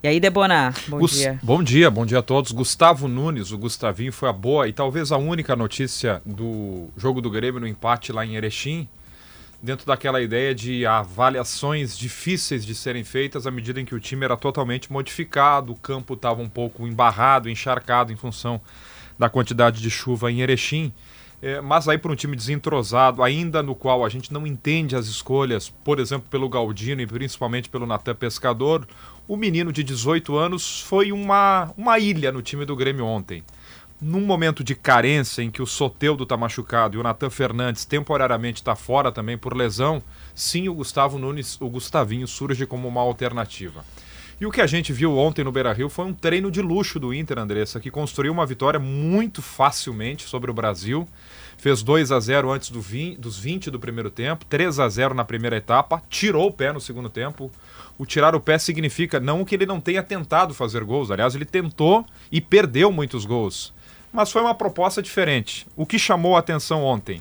E aí, Debona, bom Gus- dia. Bom dia, bom dia a todos. Gustavo Nunes, o Gustavinho, foi a boa e talvez a única notícia do jogo do Grêmio no empate lá em Erechim, dentro daquela ideia de avaliações difíceis de serem feitas à medida em que o time era totalmente modificado, o campo estava um pouco embarrado, encharcado em função da quantidade de chuva em Erechim. É, mas aí para um time desentrosado, ainda no qual a gente não entende as escolhas, por exemplo, pelo Galdino e principalmente pelo Natan Pescador, o menino de 18 anos foi uma, uma ilha no time do Grêmio ontem. Num momento de carência em que o Soteudo está machucado e o Natan Fernandes temporariamente está fora também por lesão, sim, o Gustavo Nunes, o Gustavinho, surge como uma alternativa. E o que a gente viu ontem no Beira-Rio foi um treino de luxo do Inter, Andressa, que construiu uma vitória muito facilmente sobre o Brasil. Fez 2 a 0 antes do 20, dos 20 do primeiro tempo, 3 a 0 na primeira etapa, tirou o pé no segundo tempo. O tirar o pé significa não que ele não tenha tentado fazer gols, aliás, ele tentou e perdeu muitos gols. Mas foi uma proposta diferente. O que chamou a atenção ontem?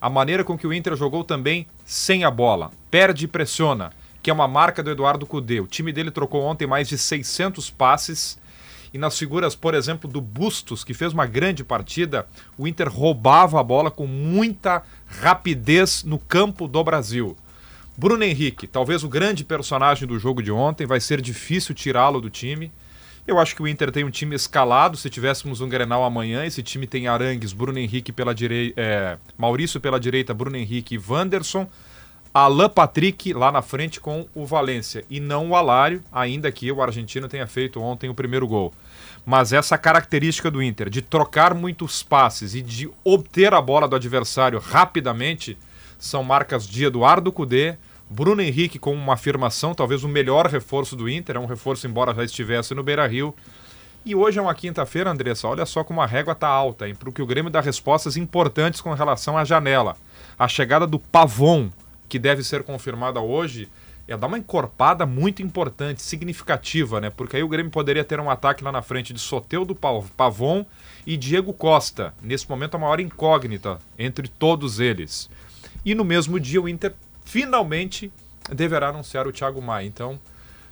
A maneira com que o Inter jogou também sem a bola. Perde e pressiona que é uma marca do Eduardo Cudê. O time dele trocou ontem mais de 600 passes e nas figuras, por exemplo, do Bustos, que fez uma grande partida, o Inter roubava a bola com muita rapidez no campo do Brasil. Bruno Henrique, talvez o grande personagem do jogo de ontem, vai ser difícil tirá-lo do time. Eu acho que o Inter tem um time escalado. Se tivéssemos um Grenal amanhã, esse time tem Arangues, Bruno Henrique pela direita, é, Maurício pela direita, Bruno Henrique e Wanderson. Alan Patrick lá na frente com o Valência e não o Alário, ainda que o argentino tenha feito ontem o primeiro gol. Mas essa característica do Inter de trocar muitos passes e de obter a bola do adversário rapidamente são marcas de Eduardo Cudê, Bruno Henrique com uma afirmação, talvez o melhor reforço do Inter, é um reforço embora já estivesse no Beira-Rio. E hoje é uma quinta-feira, Andressa, olha só como a régua está alta, hein, porque o Grêmio dá respostas importantes com relação à janela. A chegada do Pavon, que deve ser confirmada hoje, é dar uma encorpada muito importante, significativa, né? Porque aí o Grêmio poderia ter um ataque lá na frente de Soteudo Pavon e Diego Costa. Nesse momento, a maior incógnita entre todos eles. E no mesmo dia, o Inter finalmente deverá anunciar o Thiago Maia. Então,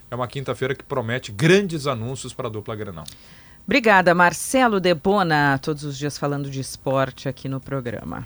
é uma quinta-feira que promete grandes anúncios para a dupla Granal. Obrigada, Marcelo Debona, todos os dias falando de esporte aqui no programa.